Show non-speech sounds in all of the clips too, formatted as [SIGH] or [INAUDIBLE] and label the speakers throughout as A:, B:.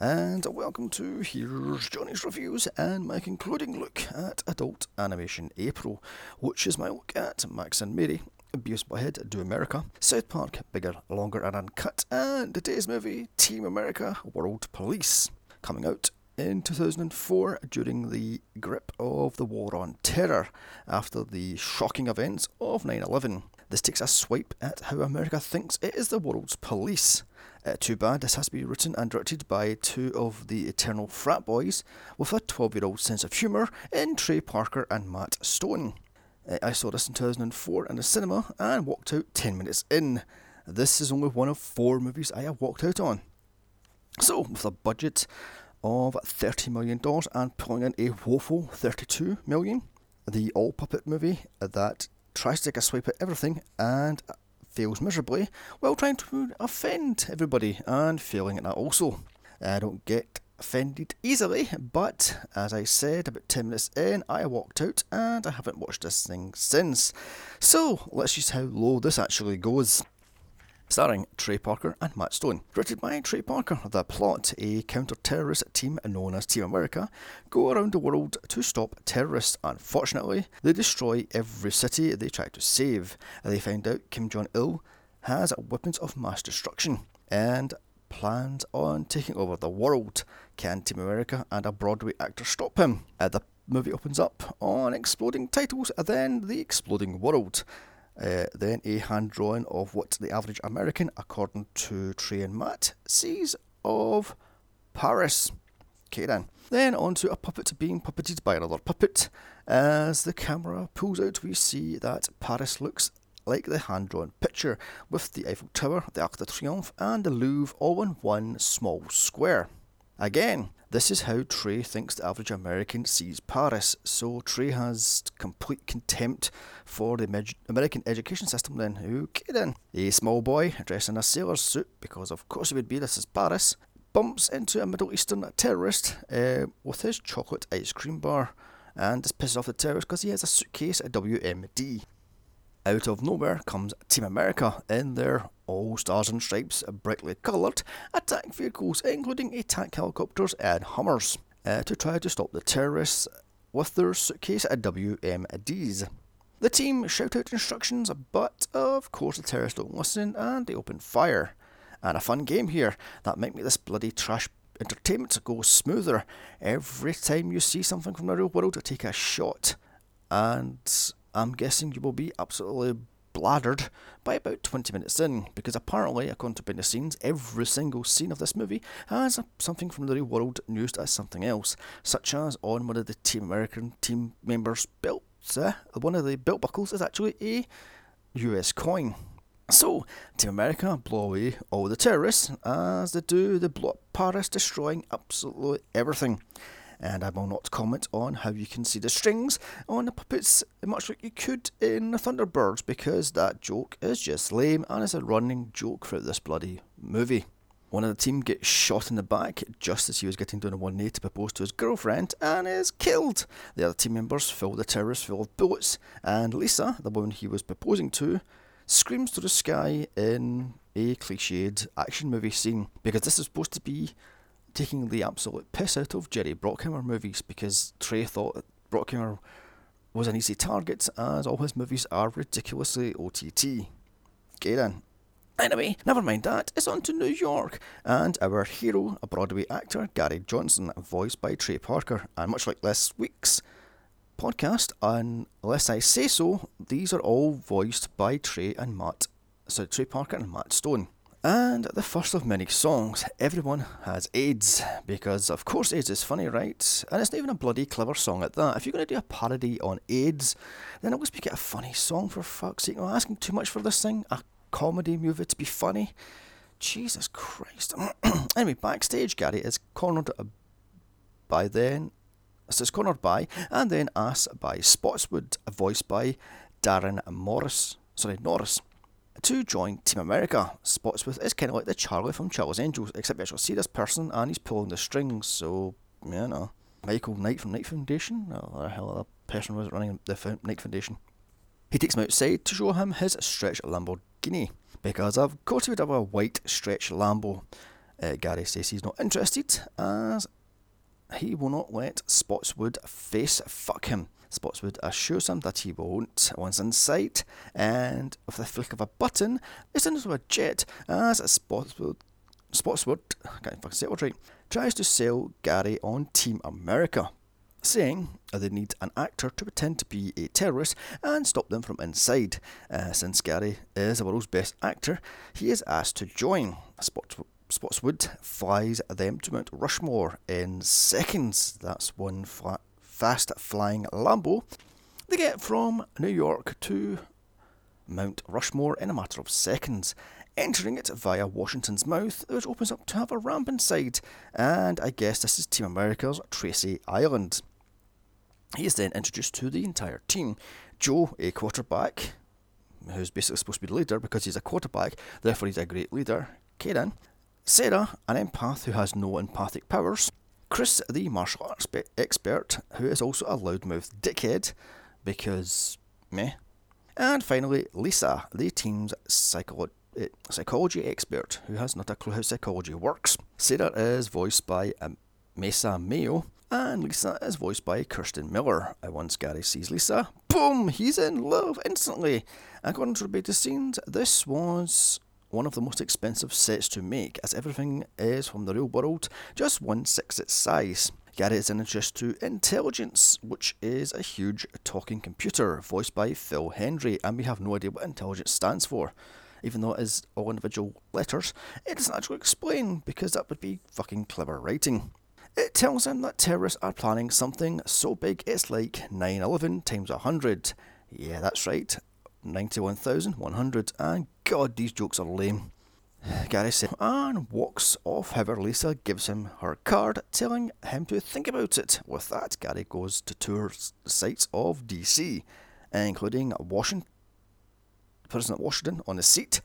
A: And welcome to Here's Johnny's Reviews and my concluding look at Adult Animation April, which is my look at Max and Mary, Beavis Head, Do America, South Park Bigger, Longer and Uncut, and today's movie Team America World Police, coming out in 2004 during the grip of the War on Terror after the shocking events of 9 11. This takes a swipe at how America thinks it is the world's police. Uh, too bad this has to be written and directed by two of the eternal frat boys with a 12 year old sense of humour in Trey Parker and Matt Stone. Uh, I saw this in 2004 in the cinema and walked out 10 minutes in. This is only one of four movies I have walked out on. So, with a budget of $30 million and pulling in a woeful 32 million, the all puppet movie that tries to take a swipe at everything and fails miserably while trying to offend everybody and failing at that also. I don't get offended easily, but as I said about 10 minutes in, I walked out and I haven't watched this thing since. So let's see how low this actually goes starring Trey Parker and Matt Stone. Written by Trey Parker, the plot a counter terrorist team known as Team America go around the world to stop terrorists. Unfortunately, they destroy every city they try to save. They find out Kim Jong il has weapons of mass destruction and plans on taking over the world. Can Team America and a Broadway actor stop him? Uh, the movie opens up on exploding titles, then the exploding world. Uh, then a hand drawing of what the average American, according to Trey and Matt, sees of Paris. Okay then. Then onto a puppet being puppeted by another puppet. As the camera pulls out, we see that Paris looks like the hand drawn picture, with the Eiffel Tower, the Arc de Triomphe, and the Louvre all in one small square. Again, this is how Trey thinks the average American sees Paris. So Trey has complete contempt for the American education system then. Okay then. A small boy dressed in a sailor suit, because of course he would be, this is Paris, bumps into a Middle Eastern terrorist uh, with his chocolate ice cream bar. And this pisses off the terrorist because he has a suitcase at WMD. Out of nowhere comes Team America in their all stars and stripes, brightly coloured attack vehicles, including attack helicopters and Hummers, uh, to try to stop the terrorists with their suitcase WMDs. The team shout out instructions, but of course the terrorists don't listen and they open fire. And a fun game here that might make this bloody trash entertainment go smoother. Every time you see something from the real world, take a shot. And I'm guessing you will be absolutely bladdered by about 20 minutes in, because apparently, according to behind the scenes, every single scene of this movie has something from the real world used as something else, such as on one of the Team American team members' belts. Uh, one of the belt buckles is actually a US coin. So, Team America blow away all the terrorists, as they do, they blow up Paris, destroying absolutely everything and I will not comment on how you can see the strings on the puppets much like you could in Thunderbirds because that joke is just lame and is a running joke throughout this bloody movie. One of the team gets shot in the back just as he was getting down one knee to propose to his girlfriend and is killed. The other team members fill the terrace full of bullets, and Lisa, the woman he was proposing to, screams to the sky in a cliched action movie scene because this is supposed to be taking the absolute piss out of Jerry Bruckheimer movies because Trey thought Bruckheimer was an easy target as all his movies are ridiculously OTT. Okay then. Anyway, never mind that, it's on to New York, and our hero, a Broadway actor, Gary Johnson, voiced by Trey Parker, and much like last week's podcast, unless I say so, these are all voiced by Trey and Matt, so Trey Parker and Matt Stone. And the first of many songs, everyone has AIDS, because of course AIDS is funny, right? And it's not even a bloody clever song at that. If you're going to do a parody on AIDS, then least make it a funny song for fuck's sake. I'm asking too much for this thing. A comedy movie to be funny. Jesus Christ. [CLEARS THROAT] anyway, backstage, Gary is cornered by then. So it's cornered by, and then asked by Spotswood, voiced by Daran Morris. Sorry, Norris to join Team America. Spotswood is kind of like the Charlie from Charlie's Angels, except you actually see this person and he's pulling the strings, so, you know. Michael Knight from Knight Foundation, or the hell the person was running the Knight Foundation. He takes him outside to show him his stretch Lamborghini, because of course he would have a white stretch Lambo. Uh, Gary says he's not interested as he will not let Spotswood face fuck him. Spotswood assures him that he won't once inside, and with the flick of a button, it's into a jet as Spotswood, Spotswood, can't fucking say it right, tries to sell Gary on Team America, saying they need an actor to pretend to be a terrorist and stop them from inside. Uh, since Gary is the world's best actor, he is asked to join. Spotswood Spotswood flies them to Mount Rushmore in seconds. That's one flat fast flying Lambo. They get from New York to Mount Rushmore in a matter of seconds, entering it via Washington's mouth, which opens up to have a ramp inside. And I guess this is Team America's Tracy Island. He is then introduced to the entire team. Joe, a quarterback, who's basically supposed to be the leader because he's a quarterback, therefore he's a great leader. Kaden. Sarah, an empath who has no empathic powers. Chris, the martial arts expert, who is also a loudmouth dickhead, because meh. And finally, Lisa, the team's psycholo- eh, psychology expert, who has not a clue how psychology works. Sarah is voiced by um, Masasa Moyo, and Lisa is voiced by Kirsten Miller. And once Gary sees Lisa, boom, he's in love instantly. According to the behind scenes, this was one of the most expensive sets to make, as everything is from the real world, just one sixth its size. Gary is introduced to Intelligence, which is a huge talking computer voiced by Phil Hendrie, and we have no idea what Intelligence stands for. Even though it is all individual letters, it doesn't actually explain because that would be fucking clever writing. It tells him that terrorists are planning something so big it's like 9 11 times 100. Yeah, that's right, 91,100. And God, these jokes are lame. Gary said, and walks off. However, Lisa gives him her card, telling him to think about it. With that, Gary goes to tour sites of DC, including Washington, President Washington on the seat,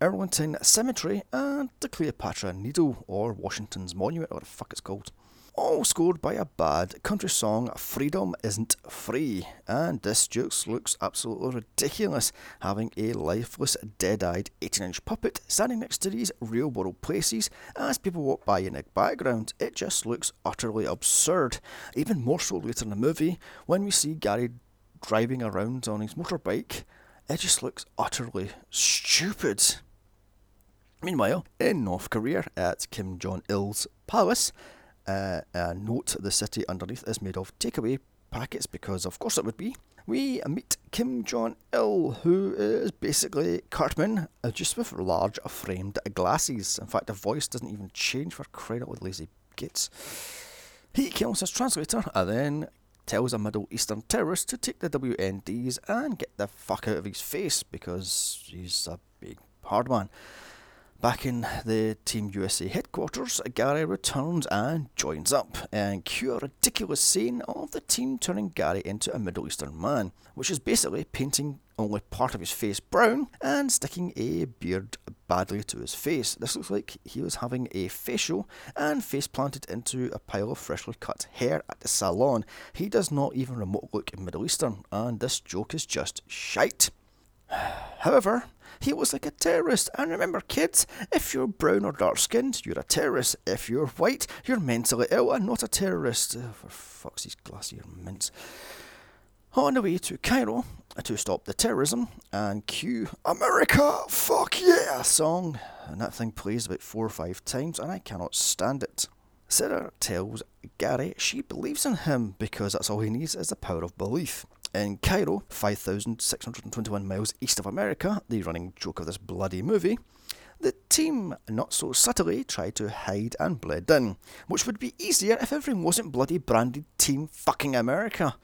A: Arlington Cemetery, and the Cleopatra Needle, or Washington's Monument, or the fuck it's called all scored by a bad country song, Freedom Isn't Free. And this Jukes looks absolutely ridiculous, having a lifeless, dead eyed 18 inch puppet standing next to these real world places as people walk by in the background. It just looks utterly absurd. Even more so later in the movie, when we see Gary driving around on his motorbike, it just looks utterly stupid. Meanwhile, in North Korea at Kim Jong il's palace, uh, uh, note the city underneath is made of takeaway packets because, of course, it would be. We meet Kim Jong Il, who is basically Cartman, uh, just with large framed glasses. In fact, the voice doesn't even change for crying out lazy gits. He kills his translator and then tells a Middle Eastern terrorist to take the WMDs and get the fuck out of his face because he's a big hard man. Back in the Team USA headquarters, Gary returns and joins up, and cue a ridiculous scene of the team turning Gary into a Middle Eastern man, which is basically painting only part of his face brown and sticking a beard badly to his face. This looks like he was having a facial and face planted into a pile of freshly cut hair at the salon. He does not even remotely look Middle Eastern, and this joke is just shite. [SIGHS] However, he was like a terrorist. And remember, kids, if you're brown or dark skinned, you're a terrorist. If you're white, you're mentally ill and not a terrorist. Oh, for fuck's sake, glassy mints. On the way to Cairo to stop the terrorism and cue America, fuck yeah song. And that thing plays about four or five times, and I cannot stand it. Sarah tells Gary she believes in him because that's all he needs is the power of belief. In Cairo, 5,621 miles east of America, the running joke of this bloody movie, the team, not so subtly, tried to hide and blend in, which would be easier if everything wasn't bloody branded Team Fucking America.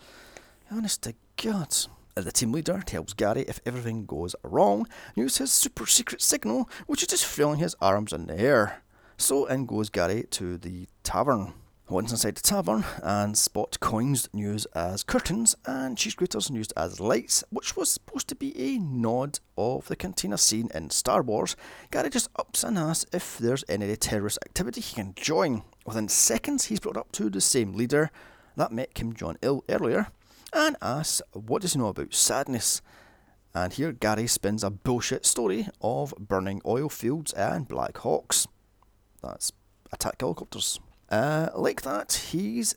A: Honest to God. The team leader tells Gary if everything goes wrong, use his super secret signal, which is just flailing his arms in the air. So in goes Gary to the tavern. Once inside the tavern, and Spot coins used as curtains and cheese graters used as lights, which was supposed to be a nod of the cantina scene in Star Wars. Gary just ups and asks if there's any terrorist activity he can join. Within seconds, he's brought up to the same leader that met Kim Jong Il earlier and asks what does he know about sadness. And here Gary spins a bullshit story of burning oil fields and Black Hawks. that's attack helicopters. Uh, like that, he's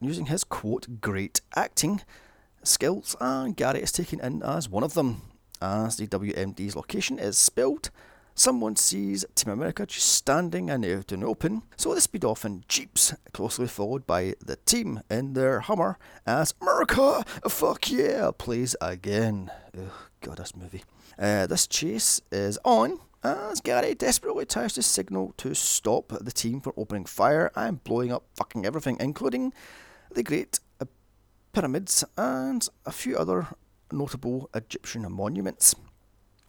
A: using his quote great acting skills, and Gary is taken in as one of them. As the WMD's location is spilled, someone sees Team America just standing and out in open, so they speed off in jeeps, closely followed by the team in their Hummer as America, fuck yeah, plays again. Ugh, God, this movie. Uh, this chase is on Uh, as Gary desperately tries to signal to stop the team from opening fire and blowing up fucking everything, including the Great Pyramids and a few other notable Egyptian monuments.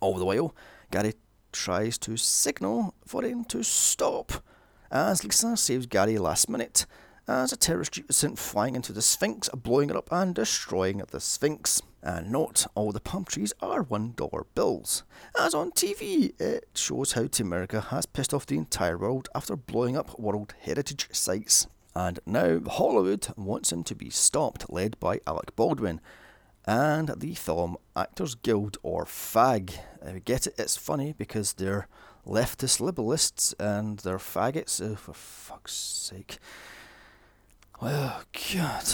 A: All the while, Gary tries to signal for him to stop, as Lisa saves Gary last minute as a terrorist jeep is sent flying into the Sphinx, blowing it up and destroying the Sphinx. And not all the palm trees are $1 bills. As on TV, it shows how Team America has pissed off the entire world after blowing up World Heritage sites. And now Hollywood wants him to be stopped, led by Alec Baldwin and the Film Actors Guild, or FAG. You get it, it's funny because they're leftist liberalists and they're faggots. Oh, for fuck's sake. Well, God.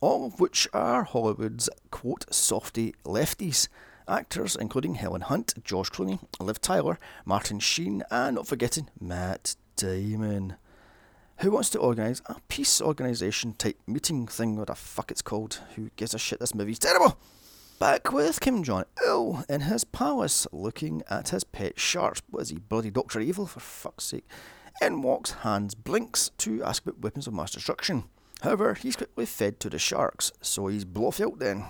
A: All of which are Hollywood's, quote, softy lefties. Actors including Helen Hunt, George Clooney, Liv Tyler, Martin Sheen, and not forgetting Matt Damon who wants to organise a peace organisation type meeting thing, what the fuck it's called. Who gives a shit? This movie's terrible. Back with Kim Jong Il in his palace, looking at his pet sharks. What is he, bloody Doctor Evil, for fuck's sake? In walks Hans Blix to ask about weapons of mass destruction. However, he's quickly fed to the sharks, so he's Blofeld then.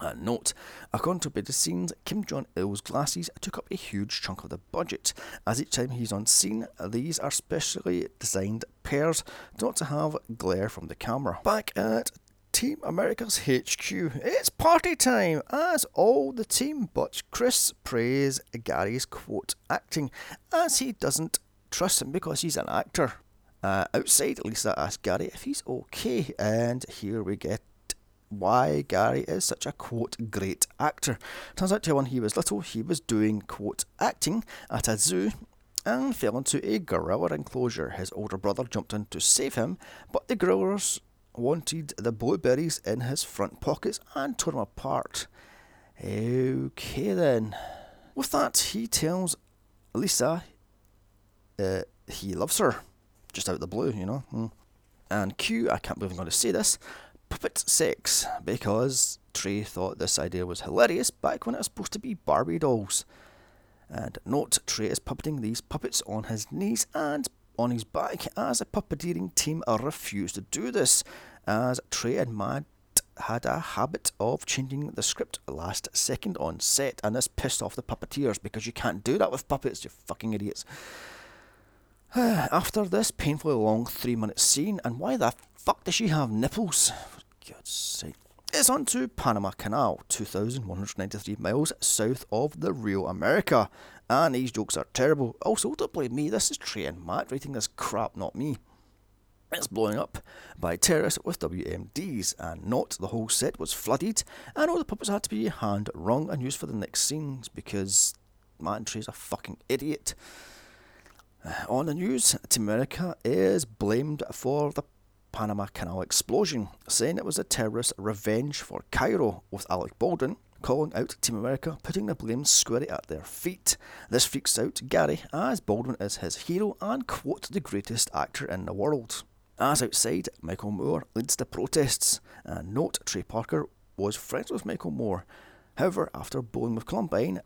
A: Uh, note, according to behind the scenes, Kim Jong il's glasses took up a huge chunk of the budget, as each time he's on scene, these are specially designed pairs not to have glare from the camera. Back at Team America's HQ, it's party time, as all the team but Chris praise Gary's quote acting, as he doesn't trust him because he's an actor. Uh, outside, Lisa asks Gary if he's okay, and here we get why Gary is such a quote great actor. Turns out to when he was little, he was doing quote acting at a zoo and fell into a gorilla enclosure. His older brother jumped in to save him, but the gorillas wanted the blueberries in his front pockets and tore him apart. Okay then. With that, he tells Lisa uh, he loves her. Just out of the blue, you know. Hmm. And Q, I can't believe I'm going to say this, Puppet sex, because Trey thought this idea was hilarious back when it was supposed to be Barbie dolls. And note, Trey is puppeting these puppets on his knees and on his back as a puppeteering team refused to do this, as Trey and Matt had a habit of changing the script last second on set, and this pissed off the puppeteers because you can't do that with puppets, you fucking idiots. [SIGHS] After this painfully long three minute scene, and why the fuck does she have nipples? God's sake. It's on to Panama Canal, 2,193 miles south of the real America. And these jokes are terrible. Also, don't blame me, this is Trey and Matt writing this crap, not me. It's blowing up by terrorists with WMDs, and not the whole set was flooded, and all the puppets had to be hand wrung and used for the next scenes because Matt and Trey's a fucking idiot. Uh, on the news, Team America is blamed for the Panama Canal explosion, saying it was a terrorist revenge for Cairo, with Alec Baldwin calling out Team America, putting the blame squarely at their feet. This freaks out Gary, as Baldwin is his hero and, quote, the greatest actor in the world. As outside, Michael Moore leads the protests, and note Trey Parker was friends with Michael Moore. However, after Bowling with Columbine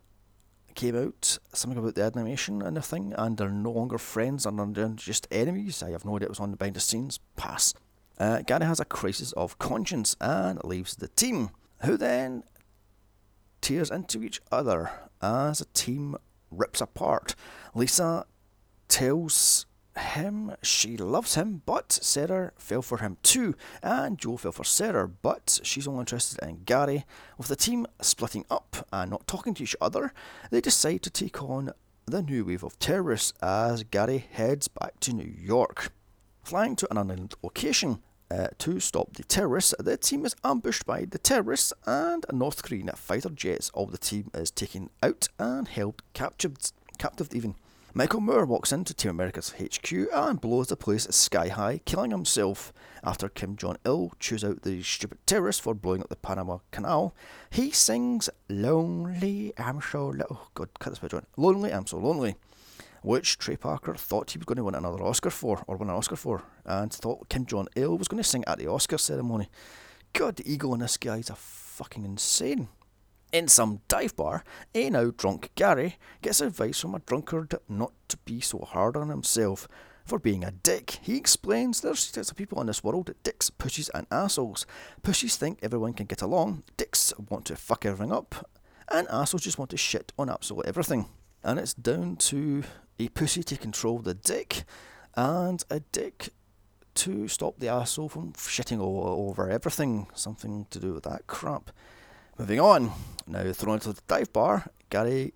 A: came out, something about the animation and the thing, and they're no longer friends and they're just enemies. I have no idea what was on the behind the scenes. Pass. Uh, Gary has a crisis of conscience and leaves the team, who then tears into each other as a team rips apart. Lisa tells him she loves him, but Sarah fell for him too, and Joe fell for Sarah, but she's only interested in Gary. With the team splitting up and not talking to each other, they decide to take on the new wave of terrorists as Gary heads back to New York. Flying to an unknown location uh, to stop the terrorists, the team is ambushed by the terrorists and a North Korean fighter jets. All the team is taken out and held captured, captive even. Michael Moore walks into Team America's HQ and blows the place sky high, killing himself. After Kim Jong il chews out the stupid terrorists for blowing up the Panama Canal, he sings Lonely, I'm so lo- oh God, cut this bit, John. Lonely, I'm so lonely. Which Trey Parker thought he was going to win another Oscar for, or win an Oscar for, and thought Kim Jong il was going to sing at the Oscar ceremony. God, the ego in this guy is a fucking insane. In some dive bar, a now drunk Gary gets advice from a drunkard not to be so hard on himself for being a dick. He explains there's types of people in this world dicks, pushes, and assholes. Pushes think everyone can get along, dicks want to fuck everything up, and assholes just want to shit on absolutely everything. And it's down to a pussy to control the dick, and a dick to stop the asshole from shitting all over everything. Something to do with that crap. Moving on, now thrown into the dive bar, Gary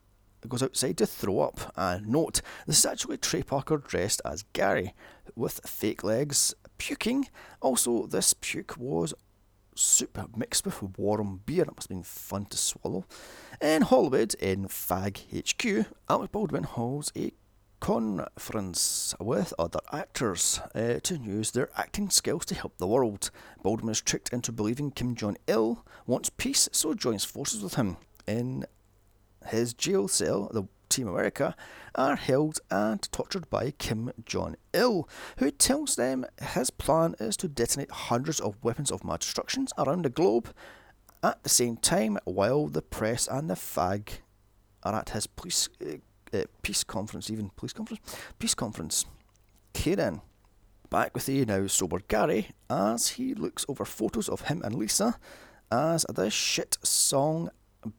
A: goes outside to throw up. And note, this is actually Trey Parker dressed as Gary, with fake legs, puking. Also, this puke was soup mixed with warm beer. It must have been fun to swallow. In Hollywood, in Fag HQ, Alec Baldwin holds a conference with other actors uh, to use their acting skills to help the world. Baldwin is tricked into believing Kim Jong il wants peace, so joins forces with him. In his jail cell, the Team America are held and tortured by Kim Jong il, who tells them his plan is to detonate hundreds of weapons of mass destruction around the globe at the same time while the press and the fag are at his police uh, uh, peace conference, even police conference, peace conference. Kieran, back with the now sober Gary as he looks over photos of him and Lisa as the shit song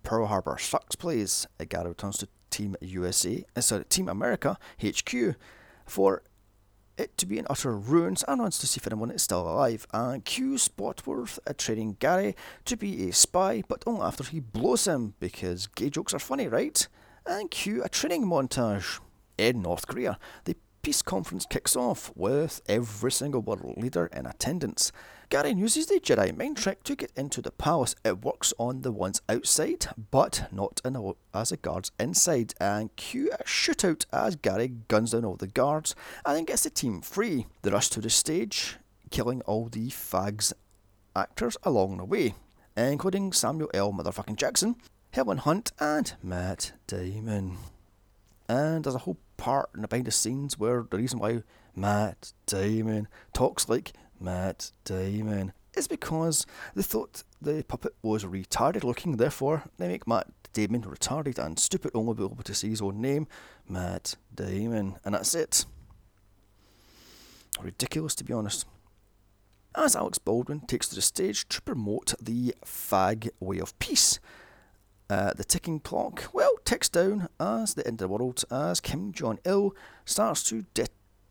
A: Pearl Harbor sucks plays. Gary returns to Team USA, uh, sorry, Team America HQ for it to be in utter ruins and wants to see if anyone is still alive. And Q Spotworth uh, training Gary to be a spy, but only after he blows him because gay jokes are funny, right? And cue a training montage. In North Korea, the peace conference kicks off with every single world leader in attendance. Gary uses the Jedi mind trick to get into the palace. It works on the ones outside, but not a, as the guards inside. And cue a shootout as Gary guns down all the guards and then gets the team free. They rush to the stage, killing all the fags actors along the way, including Samuel L. Motherfucking Jackson, Helen Hunt and Matt Damon. And there's a whole part in the behind the scenes where the reason why Matt Damon talks like Matt Damon is because they thought the puppet was retarded looking, therefore they make Matt Damon retarded and stupid only be able to see his own name, Matt Damon, and that's it. Ridiculous to be honest. As Alec Baldwin takes to the stage to promote the fag way of peace, uh, the ticking clock, well, ticks down as the end of the world as Kim Jong il starts to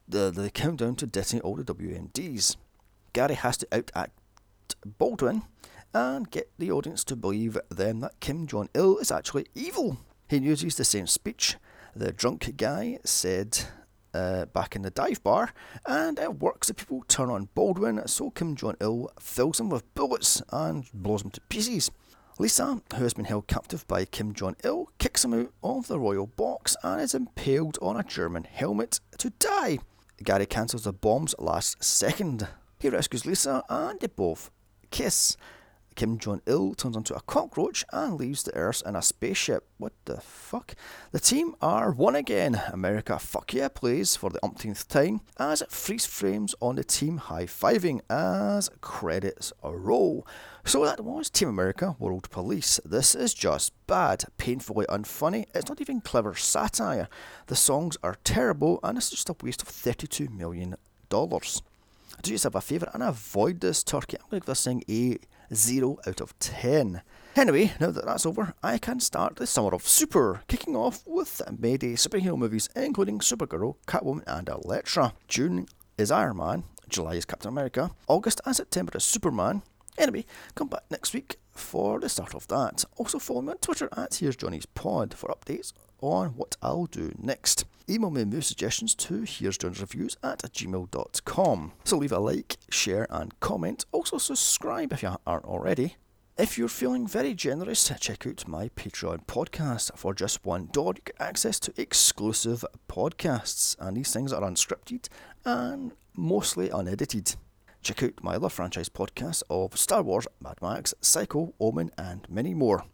A: the, the countdown to detonate all the WMDs. Gary has to outact Baldwin and get the audience to believe then that Kim Jong il is actually evil. He uses the same speech the drunk guy said uh, back in the dive bar, and it works. The people turn on Baldwin, so Kim Jong il fills him with bullets and blows him to pieces. Lisa, who has been held captive by Kim Jong il, kicks him out of the royal box and is impaled on a German helmet to die. Gary cancels the bombs last second. He rescues Lisa and they both kiss. Kim Jong il turns into a cockroach and leaves the Earth in a spaceship. What the fuck? The team are one again. America Fuck Yeah plays for the umpteenth time as it freeze frames on the team high fiving as credits roll. So that was Team America World Police. This is just bad, painfully unfunny. It's not even clever satire. The songs are terrible and it's just a waste of $32 million. Do you have a favourite and avoid this turkey? I'm going to give this thing a 0 out of 10. Anyway, now that that's over, I can start the summer of Super, kicking off with Mayday superhero movies, including Supergirl, Catwoman, and Elektra. June is Iron Man, July is Captain America, August and September is Superman. Anyway, come back next week for the start of that. Also follow me on Twitter at Here's Johnny's Pod for updates on what I'll do next. Email me movie suggestions to here's Reviews at gmail.com. So leave a like, share, and comment. Also subscribe if you aren't already. If you're feeling very generous, check out my Patreon podcast. For just $1, you get access to exclusive podcasts, and these things are unscripted and mostly unedited. Check out my other franchise podcasts of Star Wars, Mad Max, Psycho, Omen, and many more.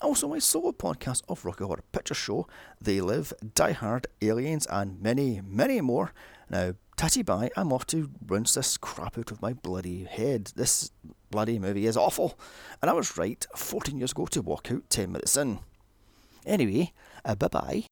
A: Also, my solo podcast of Rocky Horror Picture Show, They Live, Die Hard, Aliens, and many, many more. Now, tatty bye, I'm off to rinse this crap out of my bloody head. This bloody movie is awful, and I was right 14 years ago to walk out 10 minutes in. Anyway, uh, bye bye.